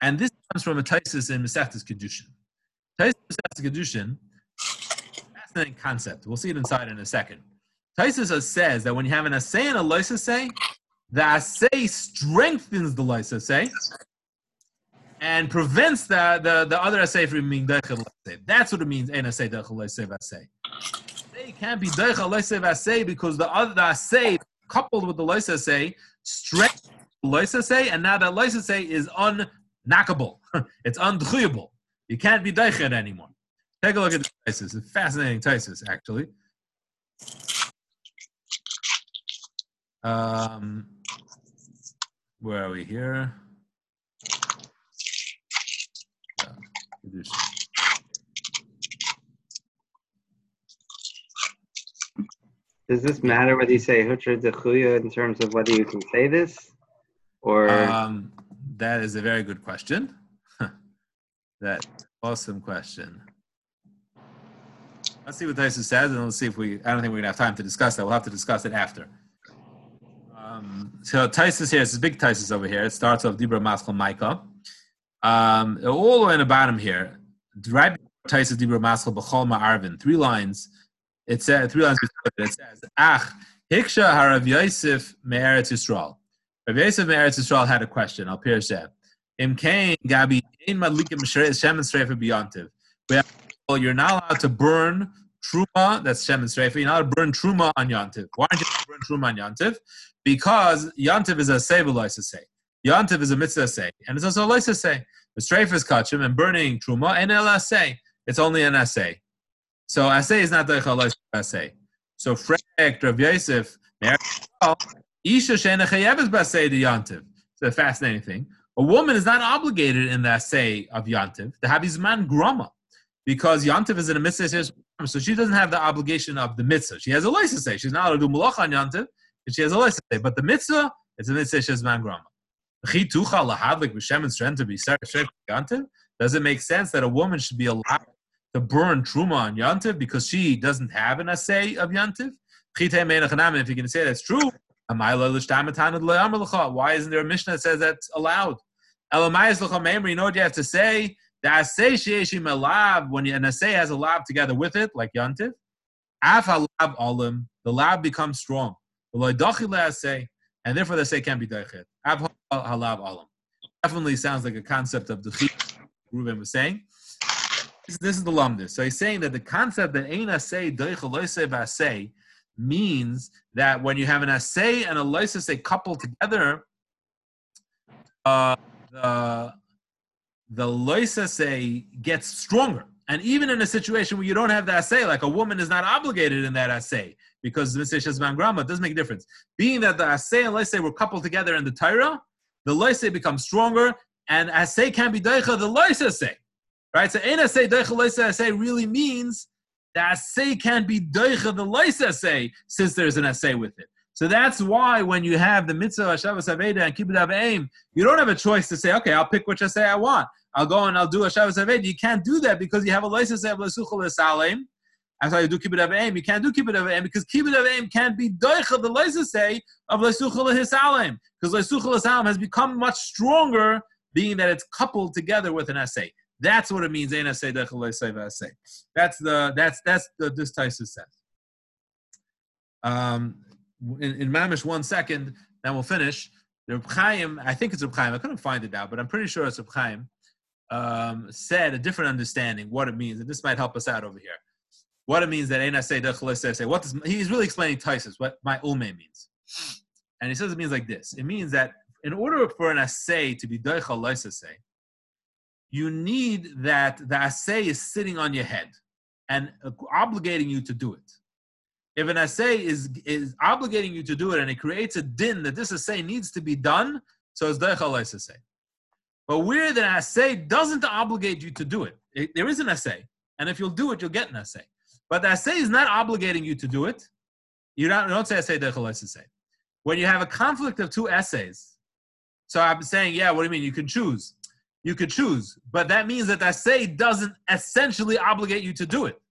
and this comes from a Taisus in Masechtas Kedushin. Taisus Masechtas Kedushin, fascinating concept. We'll see it inside in a second. Taisus says that when you have an assay and a loisa say, the assay strengthens the lice assay and prevents the, the, the other assay from being deichel That's what it means, ein assay deichel assay. They can't be deichel assay because the other the assay coupled with the lice assay strengthens the assay, and now that lice assay is unknackable. it's undchuyable. You can't be deichet anymore. Take a look at the thesis. It's fascinating thesis, actually. Um, where are we here? Does this matter whether you say Hutra Dechuya in terms of whether you can say this? Or um, that is a very good question. that awesome question. Let's see what Taisus says, and let's see if we. I don't think we're gonna have time to discuss that. We'll have to discuss it after. Um, so Taisus here, this is big Taisus over here. It starts off Dibra Maschal Micah. Um, all the way in the bottom here, right Taisus Dibra Maschal B'chol Ma'arvin. Three lines. It says three lines. It says Ach Hiksha Harav Yosef Me'eretz Yisrael. Rav Yosef Me'eretz Yisrael had a question. I'll pierce that. Im Kain Gabi Ein Madlikim Shemen Streifa B'Yontiv. Well, you're not allowed to burn truma. That's Shemen Streifa. You're not to burn truma on Yontiv. Why aren't you burn truma on Yontiv? Because Yontiv is a sev say. Yontiv is a mitzvah say, and it's also a say. The Streifa is kachim and burning truma and LSA. It's only an essay. So essay is not the essay. So Frek Rav Yosef Isha Shena Chayev is de Yontiv. It's a fascinating thing. A woman is not obligated in the say of Yontiv to have his man grama because Yantiv is in a mitzvah, so she doesn't have the obligation of the mitzvah. She has a license say. She's not allowed to do malach on Yantiv, but she has a license say. But the mitzvah, it's a mitzvah shezman grama. Does it make sense that a woman should be allowed to burn truma on Yantiv because she doesn't have an assay of Yantiv? If you're going to say that's true, why isn't there a Mishnah that says that's allowed? You know what you have to say? The asay sheishim lab when an asay has a lab together with it, like yantiv, af halab olim, the lab becomes strong. and therefore the asay can't be deichet. Af halab olim. Definitely sounds like a concept of the Ruben was saying. This is the lumdis. So he's saying that the concept that ein asay deichet means that when you have an asay and a loisase coupled together, uh, the the loisa say gets stronger. And even in a situation where you don't have the assay, like a woman is not obligated in that assay because Mr. Van Grama, it doesn't make a difference. Being that the assay and say were coupled together in the Torah, the loisa becomes stronger, and assay can be deicha the loisa say. Right? So ein assay deicha assay really means the assay can be deicha the loisa say since there's an assay with it. So that's why when you have the mitzvah Hashavas Aveda and Kibbutz Avaim, you don't have a choice to say, okay, I'll pick which say I want. I'll go and I'll do a Shabbos Aved. You can't do that because you have a license of Lesuchel Salim. That's why you do Kibbut Avaim. You can't do Kibbut Avaim because Kibbut Avaim can't be Doicha, the license of Lesuchel Hisalim. Because Lesuchel Hisalim has become much stronger, being that it's coupled together with an essay. That's what it means. That's the that's that's the this Taisa says. Um, in, in Mamish, one second, then we'll finish. The Chaim, I think it's Reb Chaim. I couldn't find it out, but I'm pretty sure it's Reb Chaim um, said a different understanding what it means, and this might help us out over here. What it means that Eina say what does he's really explaining Taisus what my ulme means, and he says it means like this. It means that in order for an assay to be say, you need that the assay is sitting on your head and obligating you to do it. If an assay is is obligating you to do it and it creates a din that this assay needs to be done, so it's deichal say. But where the assay doesn't obligate you to do it, it, there is an assay, and if you'll do it, you'll get an assay. But the assay is not obligating you to do it. You don't, you don't say assay say. When you have a conflict of two essays, so I'm saying, yeah, what do you mean? You can choose. You could choose, but that means that the assay doesn't essentially obligate you to do it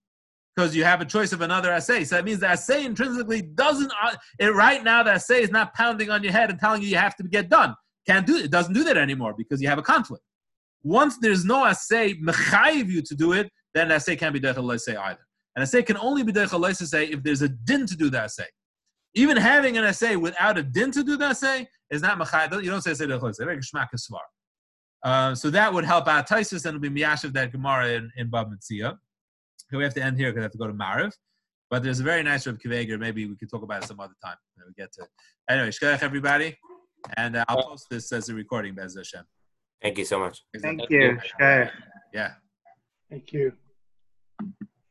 because you have a choice of another essay. So that means the essay intrinsically doesn't. Uh, it, right now, the essay is not pounding on your head and telling you you have to get done. Can't do it. Doesn't do that anymore because you have a conflict. Once there's no assay mechayiv you to do it, then assay can't be dechel say either. And assay can only be dechel say if there's a din to do the assay. Even having an assay without a din to do the assay is not mechayiv. You don't say assay svar. Uh, so that would help out Taisus and it'll be miyashiv that Gemara in, in Bava Metzia. We have to end here because I have to go to Mariv. But there's a very nice Reb Akiva Eiger. Maybe we could talk about it some other time. We get to it. Anyway, shkach everybody. And uh, I'll post this as a recording, Bez Hashem. Thank you so much. Thank you. Sure. Yeah. Thank you.